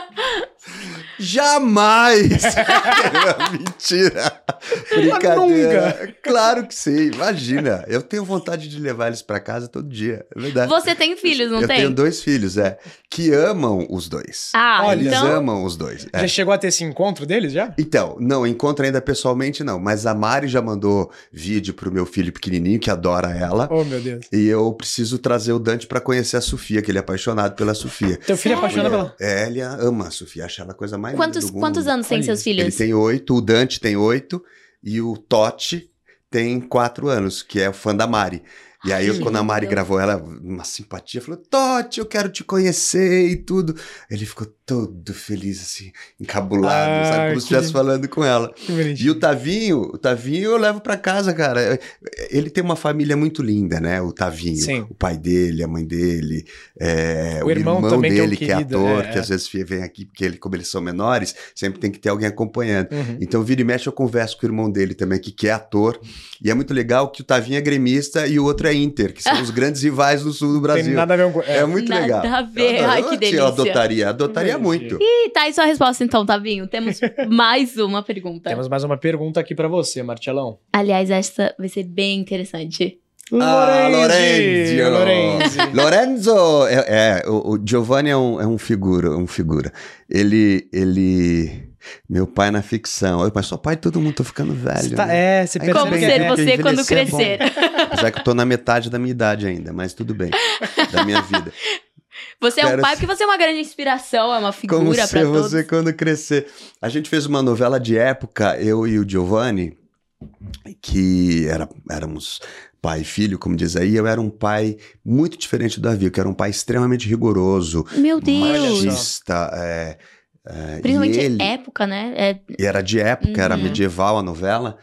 Jamais! Mentira! Brincadeira. Claro que sim, imagina. Eu tenho vontade de levar eles pra casa todo dia, é verdade. Você tem filhos, não eu tem? tenho dois filhos, é, que amam os dois. Ah, Olha, Eles então. amam os dois. é. Já chegou a ter esse encontro deles, já? Então, não, encontro ainda pessoalmente não, mas a Mari já mandou vídeo pro meu filho pequenininho, que adora ela. Oh, meu Deus. E eu preciso trazer o Dante pra conhecer a Sofia, que ele é apaixonado pela Sofia. Teu filho é apaixonado pela... É, ele ama a Sofia, acha ela a coisa mais Quantos, linda do mundo. quantos anos tem seus isso. Ele filhos? tem oito, o Dante tem oito e o Totti tem quatro anos, que é fã da Mari. E aí, Que quando a Mari gravou ela, uma simpatia, falou: Totti, eu quero te conhecer e tudo. Ele ficou todo feliz, assim, encabulado, Ah, sabe? Como se que estivesse falando com ela. Que. E o Tavinho, o Tavinho eu levo pra casa, cara. Ele tem uma família muito linda, né? O Tavinho. Sim. O pai dele, a mãe dele, é, O o, irmão irmão, também, que é um dele, que é, querido, ator, é, que é. às vezes vem aqui, porque ele, como eles são menores, sempre tem que ter alguém acompanhando. Uhum. Então, vira e mexe, eu converso com o irmão dele também, que, que é ator. E é muito legal que o Tavinho é gremista e o outro é Inter, que são os grandes rivais do sul do Tem Brasil. nada a ver com... É, É, muito Nada legal. a ver. Eu, Ai, que eu, delícia. Eu adotaria, adotaria Que muito. Ih, tá aí sua resposta então, Tavinho. Temos mais uma pergunta. Temos mais uma pergunta aqui pra você, Marcelão. Aliás, esta vai ser bem interessante. Ah! Lorenzo! Lorenzo! É, é, o, o Giovanni é um, é um figura, um figura. Ele, ele... Meu pai na ficção. Oi, mas sou pai de todo mundo, tô ficando velho. Tá- né? é, você percebe Como ser é- você quando envelhecer é crescer. Apesar que eu tô na metade da minha idade ainda, mas tudo bem. Da minha vida. Você é um Quero pai ser- porque você é uma grande inspiração, é uma Como figura pra ser todos. você quando crescer. A gente fez uma novela de época, eu e o Giovanni, que era, éramos pai e filho, como diz aí. Eu era um pai muito diferente do Davi, que era um pai extremamente rigoroso, Meu Deus. machista. É, é, Principalmente ele, época, né? É, e era de época, era Uhum. medieval a novela.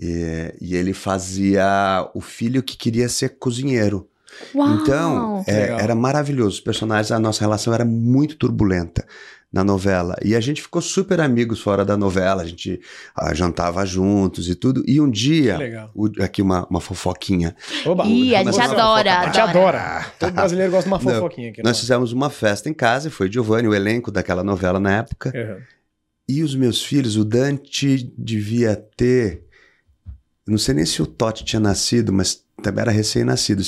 E, e ele fazia o filho que queria ser cozinheiro. Uau! Então, é, era maravilhoso. Os personagens, a nossa relação era muito turbulenta na novela. E a gente ficou super amigos fora da novela. A gente ah, jantava juntos e tudo. E um Que dia, legal. o- aqui uma, uma fofoquinha. Oba. Ih, a gente adora. A gente adora. Todo brasileiro gosta de uma Não, fofoquinha aqui. Nós né? fizemos uma festa em casa e foi Giovanni, o elenco daquela novela na época. Uhum. E os meus filhos, o Dante devia ter. Não sei nem se o Totti tinha nascido, mas também era recém-nascido.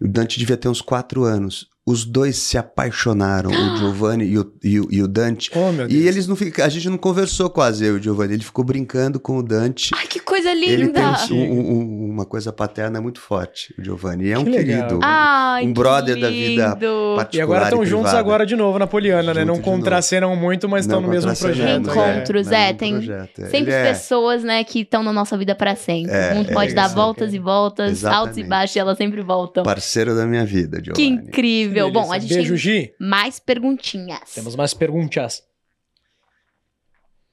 O Dante devia ter uns quatro anos. Os dois se apaixonaram, o Giovanni e o, e o, e o Dante. Oh, meu Deus. E eles não ficam. A gente não conversou quase, eu e o Giovanni. Ele ficou brincando com o Dante. Ai, que coisa Ele tem linda! um- um- um- uma coisa paterna muito forte, o Giovanni. E é um Que querido. Ai, um que brother da vida particular. E agora estão juntos agora de novo na Poliana, né? Junto Não contracenam muito, mas estão no mesmo projeto. é. Reencontros, é, um tem projeto, é. Sempre é- pessoas, né, que estão na nossa vida pra sempre. É, o mundo é pode dar voltas e voltas, Exatamente. altos e baixos, e elas sempre voltam. Parceiro da minha vida, Que Giovanni. incrível. Que Bom, a gente Beijo, tem Gi. mais perguntinhas. Temos mais perguntas.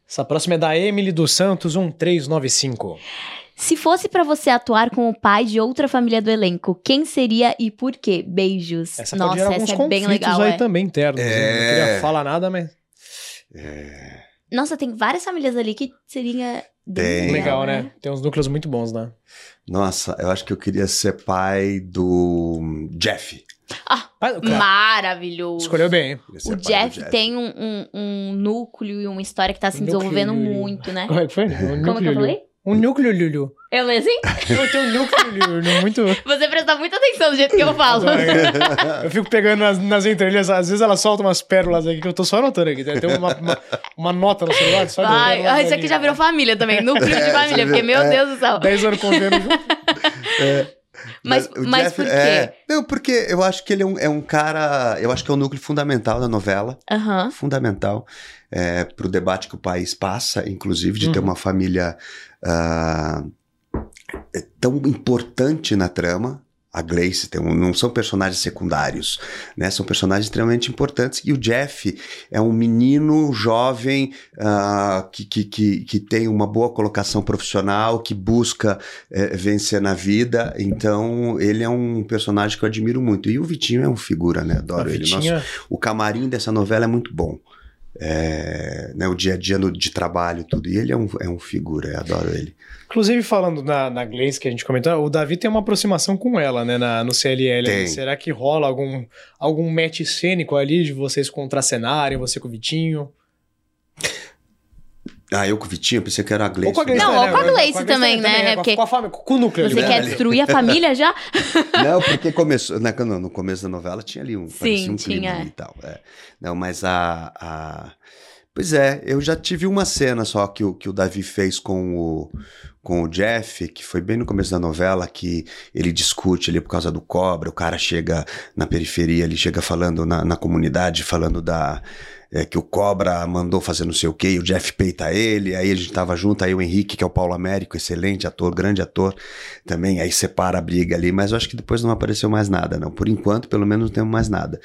Essa próxima é da Emily dos Santos 1395. Se fosse pra você atuar com o pai de outra família do elenco, quem seria e por quê? Beijos. Essa Nossa, essa é bem legal, aí é. também internos. né? É. Não queria falar nada, mas Nossa, tem várias famílias ali que seria bem Tem. legal, né? Tem uns núcleos muito bons, né? Nossa, eu acho que eu queria ser pai do Jeff. Mas, Maravilhoso. escolheu bem, ser O do Jeff, tem um, um- um núcleo e uma história que tá se núcleo, desenvolvendo Lulu. muito, né? Como é que foi? Um Como que núcleo, eu falei? Um núcleo, Lulu. Eu falei assim? Eu tenho um núcleo, Lulu, muito... Você presta muita atenção do jeito que eu falo. Eu fico pegando nas, nas entrelinhas, às vezes ela solta umas pérolas aqui que eu tô só anotando aqui. Tem uma, uma, uma nota no celular só de isso aqui já virou família também. Núcleo de É, família, porque, meu É. Deus do céu. 10 anos convivendo junto. Mas, mas Jeff por quê? é- Não, porque eu acho que ele é um, é um cara. Eu acho que é um núcleo fundamental da novela. Aham. Fundamental é, para o debate que o país passa, inclusive, de ter Uhum. uma família é tão importante na trama. A tem um- não são personagens secundários, né? São personagens extremamente importantes. E o Jeff é um menino jovem ah, que, que, que, que tem uma boa colocação profissional, que busca eh, vencer na vida. Então, ele é um personagem que eu admiro muito. E o Vitinho é um figura, né? Adoro ele. Nossa, o camarim dessa novela é muito bom. É, né, o dia a dia no- de trabalho, tudo. E ele é um, é um figura, eu adoro ele. Inclusive, falando na, na Gleice que a gente comentou, o Davi tem uma aproximação com ela, né, na- no CLL. Tem. Será que rola algum, algum match cênico ali de vocês contracenarem, você com o Vitinho? Ah, eu com o Vitinho, pensei que era a Gleice. Ou com a Gleice, Não, né, ou com a né? Gleice também, né? é, É com a- porque com, a família, com o núcleo você ali, quer né? destruir a família já? Não, porque começou. Né, no, no começo da novela tinha ali um, Sim, um tinha. ali e tal. é. Não, mas a, a- Pois é, eu já tive uma cena só que o, que o Davi fez com o, com o Jeff, que foi bem no começo da novela, que ele discute ali por causa do cobra, o cara chega na periferia, ele chega falando na, na comunidade, falando da. é, que o Cobra mandou fazer não sei o quê, e o Jeff peita ele, aí a gente tava junto, aí o Henrique, que é o Paulo Américo, excelente ator, grande ator, também, aí separa a briga ali, mas eu acho que depois não apareceu mais nada, não. Por enquanto, pelo menos não temos mais nada.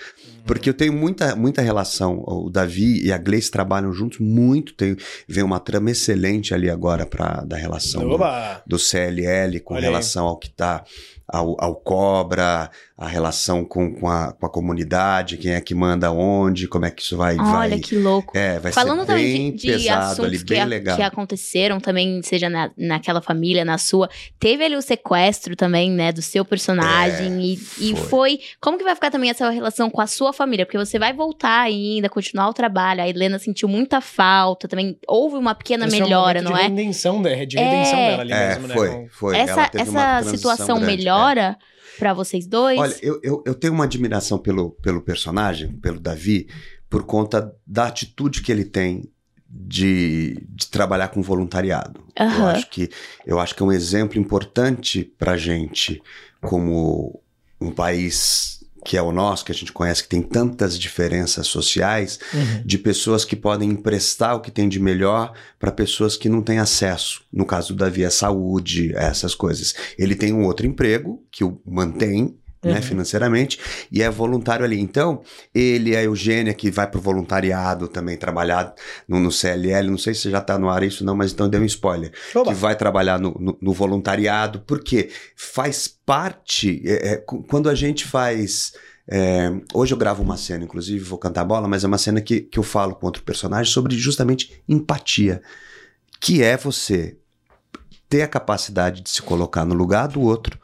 Porque eu tenho muita, muita relação, o Davi e a Gleice trabalham juntos muito, tem, vem uma trama excelente ali agora pra, da relação do, do CLL com Olha aí. relação ao que tá ao, ao cobra, a relação com, com, a, com a comunidade, quem é que manda onde, como é que isso vai. Olha vai que louco. é, vai Falando ser também bem de, de pesado assuntos ali, que, bem a- legal. que aconteceram também, seja na, naquela família, na sua. Teve ali o sequestro também, né, do seu personagem. e, e É, foi. foi. Como que vai ficar também essa relação com a sua família? Porque você vai voltar ainda, continuar o trabalho. A Helena sentiu muita falta também. Houve uma pequena Esse foi um melhora, momento não é? de redenção, de, de redenção É. dela ali É, mesmo, né? foi, Com- foi. Ela Essa, essa situação grande, é. Pra vocês dois? Olha, eu, eu, eu tenho uma admiração pelo, pelo personagem, pelo Davi, por conta da atitude que ele tem de, de trabalhar com voluntariado. Eu Aham. acho que eu acho que é um exemplo importante pra gente, como um país que é o nosso, que a gente conhece, que tem tantas diferenças sociais, Uhum. de pessoas que podem emprestar o que tem de melhor para pessoas que não têm acesso. No caso do Davi, é saúde, essas coisas. Ele tem um outro emprego que o mantém. Né, Uhum. financeiramente, e é voluntário ali. Então, ele, a Eugênia, que vai pro voluntariado também, trabalhar no, no CLL, não sei se já tá no ar isso não, mas então deu um spoiler Oba! que vai trabalhar no, no- no voluntariado, porque faz parte. é, é, quando a gente faz. é, hoje eu gravo uma cena, inclusive vou cantar bola, mas é uma cena que, que eu falo com outro personagem sobre justamente empatia. Que é você ter a capacidade de se colocar no lugar do outro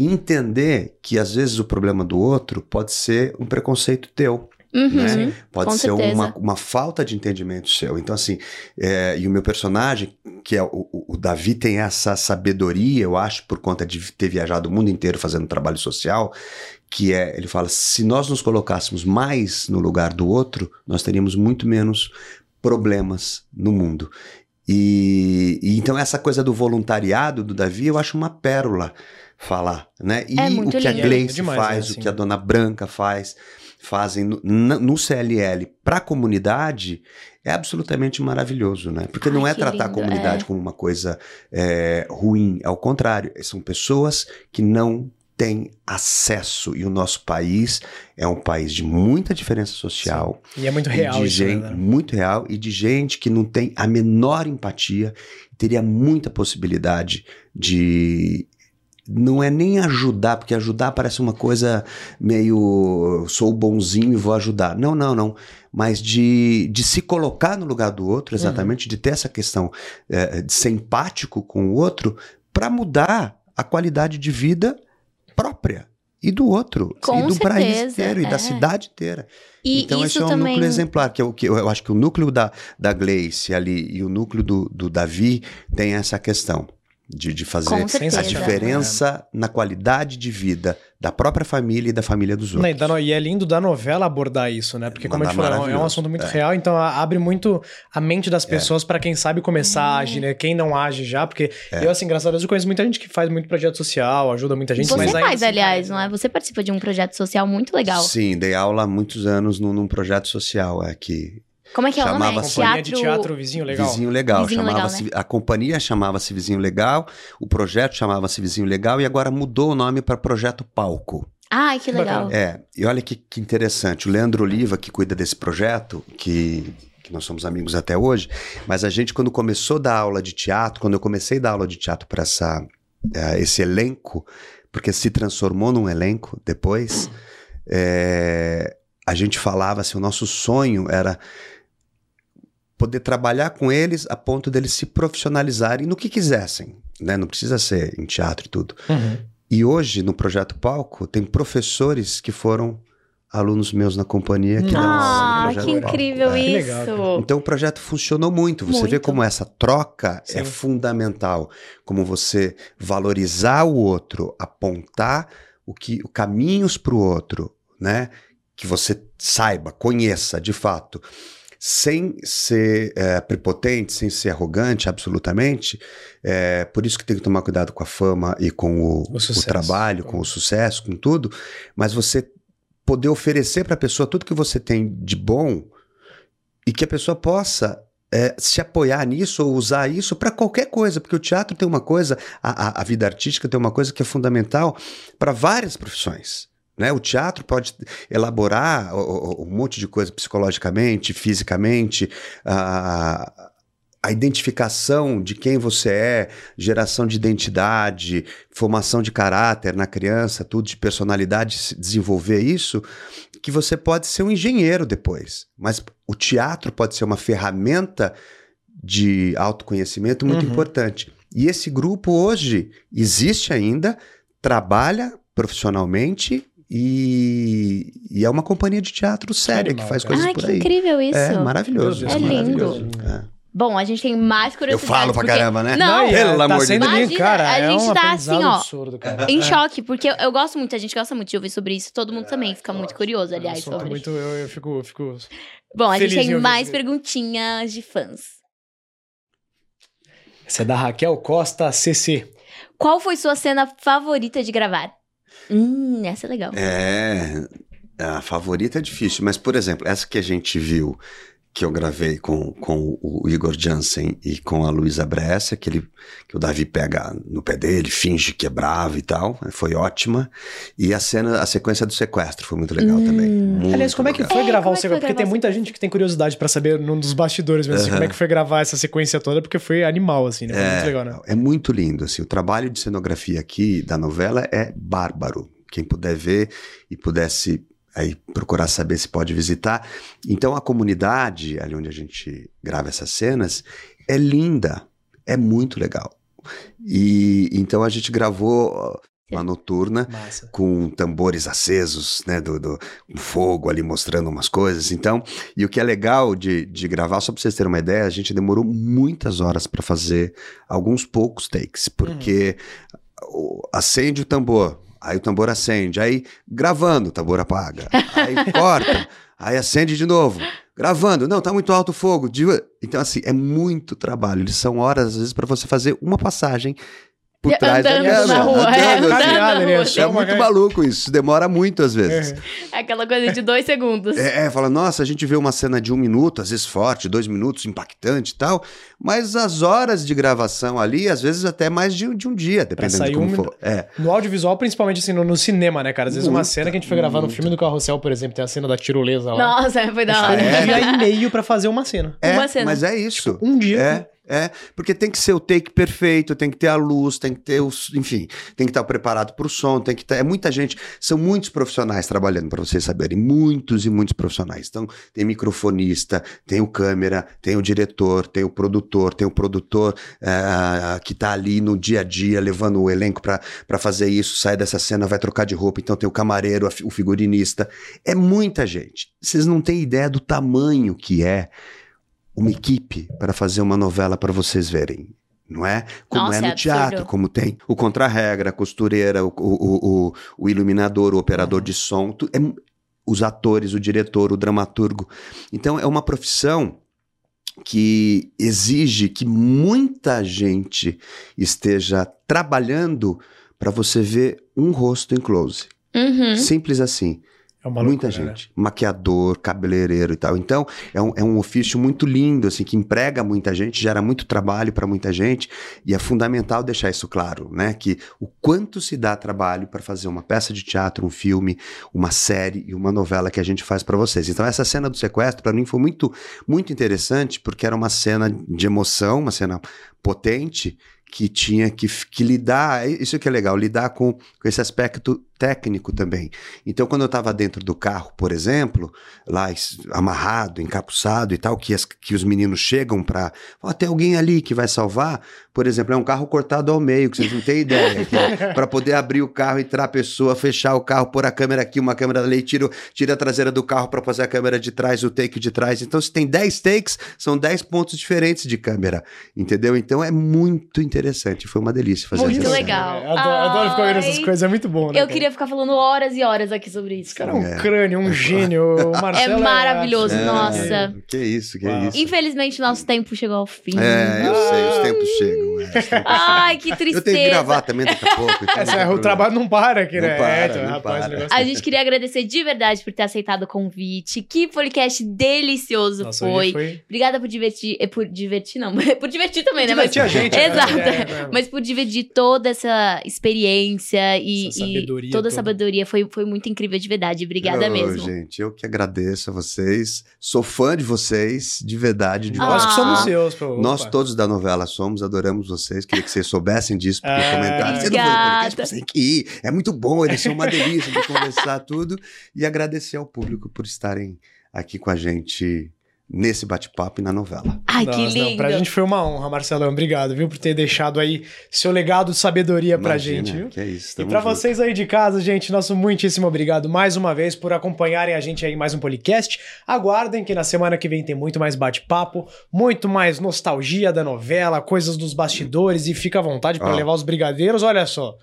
e entender que às vezes o problema do outro pode ser um preconceito teu. Uhum. né? Pode ser certeza. uma, uma falta de entendimento seu. Então, assim, é, e o meu personagem, que é o, o- o Davi, tem essa sabedoria, eu acho, por conta de ter viajado o mundo inteiro fazendo trabalho social, que é, ele fala, se nós nos colocássemos mais no lugar do outro, nós teríamos muito menos problemas no mundo. E, e então essa coisa do voluntariado do Davi, eu acho uma pérola falar, né? E É o que a lindo. Gleice É demais, né, faz, o assim. que a Dona Branca faz, fazem no, no CLL para a comunidade é absolutamente maravilhoso, né? Porque não Ai, é que tratar a lindo, comunidade é. como uma coisa é, ruim, ao contrário, são pessoas que não têm acesso e o nosso país é um país de muita diferença social, E é muito real de isso, né, gente, né? muito real e de gente que não tem a menor empatia, teria muita possibilidade de não é nem ajudar, porque ajudar parece uma coisa meio sou bonzinho e vou ajudar. Não, não, não. Mas de, de se colocar no lugar do outro, exatamente, de ter essa questão eh, de ser empático com o outro para mudar a qualidade de vida própria e do outro Com e do país certeza, inteiro e é. da cidade inteira. E então, isso esse é um também. núcleo exemplar, que, é o que eu, eu acho que o núcleo da, da Gleice ali e o núcleo do, do Davi tem essa questão de, de fazer a diferença na qualidade de vida da própria família e da família dos e, outros. da no- e é lindo da novela abordar isso, né? Porque, como a gente falou, é um- é assunto muito É. real, então abre muito a mente das pessoas pra quem sabe começar a agir, né? Quem não age já, porque É. eu, assim, graças a Deus, eu conheço muita gente que faz muito projeto social, ajuda muita gente, Você mas faz, assim, aliás, não é? Você participa de um projeto social muito legal. Sim, dei aula há muitos anos num, num projeto social aqui. Como é que é o nome? É Companhia de teatro Vizinho Legal. Vizinho Legal. Vizinho Legal, chamava-se, né? A companhia chamava-se Vizinho Legal, o projeto chamava-se Vizinho Legal e agora mudou o nome para Projeto Palco. Ai, que legal. É, e olha que, que interessante. O Leandro Oliva, que cuida desse projeto, que, que nós somos amigos até hoje, mas a gente, quando começou a dar aula de teatro, quando eu comecei a dar aula de teatro para essa, eh, esse elenco, porque se transformou num elenco depois, eh, a gente falava assim: o nosso sonho era poder trabalhar com eles a ponto deles se profissionalizarem no que quisessem, né? Não precisa ser em teatro e tudo. Uhum. E hoje, no Projeto Palco, tem professores que foram alunos meus na companhia que Ah, que Palco. incrível É. Legal, isso. Então o projeto funcionou muito. Você vê Muito. como essa troca é Sim. fundamental, como você valorizar o outro, apontar o que, caminhos para o outro, né? Que você saiba, conheça de fato, sem ser é, prepotente, sem ser arrogante, absolutamente. É, por isso que tem que tomar cuidado com a fama e com o, O o trabalho, com o sucesso, com tudo. Mas você poder oferecer para a pessoa tudo que você tem de bom e que a pessoa possa é, se apoiar nisso ou usar isso para qualquer coisa, porque o teatro tem uma coisa, a, a- a vida artística tem uma coisa que é fundamental para várias profissões. Né? O teatro pode elaborar um monte de coisa psicologicamente, fisicamente, a, a identificação de quem você é, geração de identidade, formação de caráter na criança, tudo de personalidade, se desenvolver isso, que você pode ser um engenheiro depois. Mas o teatro pode ser uma ferramenta de autoconhecimento muito Uhum. importante. E esse grupo hoje existe ainda, trabalha profissionalmente e, e é uma companhia de teatro séria que faz coisas Ai, por que aí. incrível isso. É maravilhoso. Deus, É lindo. maravilhoso. É. Bom, a gente tem mais Eu curiosidades. falo pra porque- caramba, né? Não, é, Pelo tá amor de Deus. lindo, cara. Imagina, a é gente um tá assim, ó, absurdo, cara. Em choque, porque eu, eu gosto muito, a gente gosta muito de ouvir sobre isso. Todo mundo também fica muito curioso, Eu aliás, sou sobre. muito, eu, eu fico, eu fico Bom, a gente tem mais isso. perguntinhas de fãs. Essa é da Raquel Costa CC. Qual foi sua cena favorita de gravar? Hum, essa é legal. É, a favorita é difícil, mas por exemplo, essa que a gente viu, que eu gravei com, com o Igor Jansen e com a Luísa Brescia, que, ele, que o Davi pega no pé dele, finge que é bravo e tal, foi ótima. E a cena, a sequência do sequestro foi muito legal também. muito Aliás, como é que legal. foi É, gravar como o é que foi sequência? Porque tem gravar o muita gente que tem curiosidade pra saber num dos bastidores mesmo, assim, como é que foi gravar essa sequência toda, porque foi animal, assim, né? Foi muito legal, né? É muito lindo, assim, o trabalho de cenografia aqui da novela é bárbaro. Quem puder ver e pudesse aí procurar saber se pode visitar. Então a comunidade ali onde a gente grava essas cenas é linda, é muito legal. E então a gente gravou uma noturna Massa. com tambores acesos, né, do, do um fogo ali mostrando umas coisas. Então, e o que é legal de, de gravar, só para vocês terem uma ideia, a gente demorou muitas horas para fazer alguns poucos takes, porque o- acende o tambor, aí o tambor acende, aí gravando, o tambor apaga, aí corta, aí acende de novo. Gravando, não, tá muito alto o fogo. Então, assim, é muito trabalho. Eles são horas, às vezes, para você fazer uma passagem por trás da Andando câmera. na rua, é, andando, assim. andando Caminhada, né? rua. É uma muito maluco isso, demora muito às vezes. É. Aquela coisa de dois segundos. É, é, fala, nossa, a gente vê uma cena de um minuto, às vezes forte, dois minutos, impactante e tal, mas as horas de gravação ali, às vezes até mais de, de um dia, dependendo de como um for. É, No audiovisual, principalmente assim, no, no cinema, né, cara? Às vezes uma Muita, cena que a gente foi gravar no filme do Carrossel, por exemplo, tem a cena da tirolesa lá. Nossa, foi da hora. um é? dia e meio pra fazer uma cena. é Uma cena. mas é isso. Um dia. É, é, porque tem que ser o take perfeito, tem que ter a luz, tem que ter os, enfim, tem que estar preparado para o som, tem que ter, é muita gente, são muitos profissionais trabalhando para vocês saberem, muitos e muitos profissionais. Então, tem microfonista, tem o câmera, tem o diretor, tem o produtor, tem o produtor eh, que está ali no dia a dia levando o elenco para fazer isso, sai dessa cena, vai trocar de roupa, então tem o camareiro, o figurinista, é muita gente. Vocês não têm ideia do tamanho que é uma equipe para fazer uma novela para vocês verem. Não é? Como Nossa, é no é teatro, como tem o contra-regra, a costureira, o, o, o, o iluminador, o operador de som, tu- é os atores, o diretor, o dramaturgo. Então é uma profissão que exige que muita gente esteja trabalhando para você ver um rosto em close. Uhum. Simples assim. É uma Muita loucura, né? gente. Maquiador, cabeleireiro e tal. Então, é um, é um ofício muito lindo, assim, que emprega muita gente, gera muito trabalho para muita gente. E é fundamental deixar isso claro, né? Que o quanto se dá trabalho para fazer uma peça de teatro, um filme, uma série e uma novela que a gente faz para vocês. Então, essa cena do sequestro, para mim, foi muito, muito interessante, porque era uma cena de emoção, uma cena potente que tinha que, que lidar, isso que é legal, lidar com, com esse aspecto técnico também. Então, quando eu estava dentro do carro, por exemplo, lá amarrado, encapuçado e tal, que, as- que os meninos chegam para. Ó, tem alguém ali que vai salvar. Por exemplo, é um carro cortado ao meio, que vocês não têm ideia. para poder abrir o carro, entrar a pessoa, fechar o carro, pôr a câmera aqui, uma câmera ali, tira, tira a traseira do carro para fazer a câmera de trás, o take de trás. Então, se tem 10 takes, são 10 pontos diferentes de câmera. Entendeu? Então é muito interessante. Foi uma delícia fazer Muito essa cena. legal. É, adoro, adoro ficar vendo essas coisas, é muito bom, né? Eu cara? Ficar falando horas e horas aqui sobre isso. Cara, é um crânio, um gênio. O Marcelo É maravilhoso, É, nossa. Que isso, que Uau. isso. Infelizmente, nosso tempo chegou ao fim. É, eu sei, os tempos chegam. é, os tempos Ai, que chegam. tristeza. Eu tenho que gravar também daqui a pouco. então Essa, não tem o trabalho não para aqui, Não né? para, é, então, não rapaz, para. A gente queria agradecer de verdade por ter aceitado o convite. Que podcast delicioso Nossa, foi. foi- Obrigada por divertir. é, Por divertir, não. por divertir também, né? Divertir a gente, né? Exato. É, é. Mas por dividir toda essa experiência e, Essa e sabedoria toda a sabedoria. Foi, foi muito incrível, de verdade. Obrigada mesmo. Gente, eu que agradeço a vocês. Sou fã de vocês, de verdade. De Nós que Ah. somos seus, pô. Nós Opa. todos da novela somos, adoramos vocês. Queria que vocês soubessem disso, porque É. comentaram. Você não foi no podcast, Obrigada. você tem que ir. É muito bom, eles são uma delícia de conversar tudo. E agradecer ao público por estarem aqui com a gente nesse bate-papo e na novela. Ai, que Nós, não, lindo. pra gente foi uma honra, Marcelão. Obrigado, viu, por ter deixado aí seu legado de sabedoria pra Imagina, gente, viu? Que é isso. E pra junto. vocês aí de casa, gente, nosso muitíssimo obrigado mais uma vez por acompanharem a gente aí em mais um podcast. Aguardem que na semana que vem tem muito mais bate-papo, muito mais nostalgia da novela, coisas dos bastidores e fica à vontade pra Ó. levar os brigadeiros. Olha só.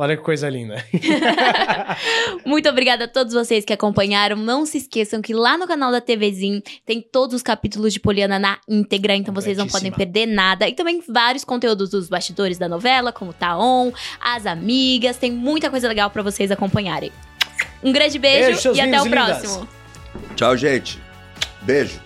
Olha que coisa linda. Muito obrigada a todos vocês que acompanharam. Não se esqueçam que lá no canal da TVzinho tem todos os capítulos de Poliana na íntegra, então vocês não podem perder nada. E também vários conteúdos dos bastidores da novela, como Taon, as amigas, tem muita coisa legal pra vocês acompanharem. Um grande beijo, Beijo, e até o lindas. próximo. Tchau, gente. Beijo.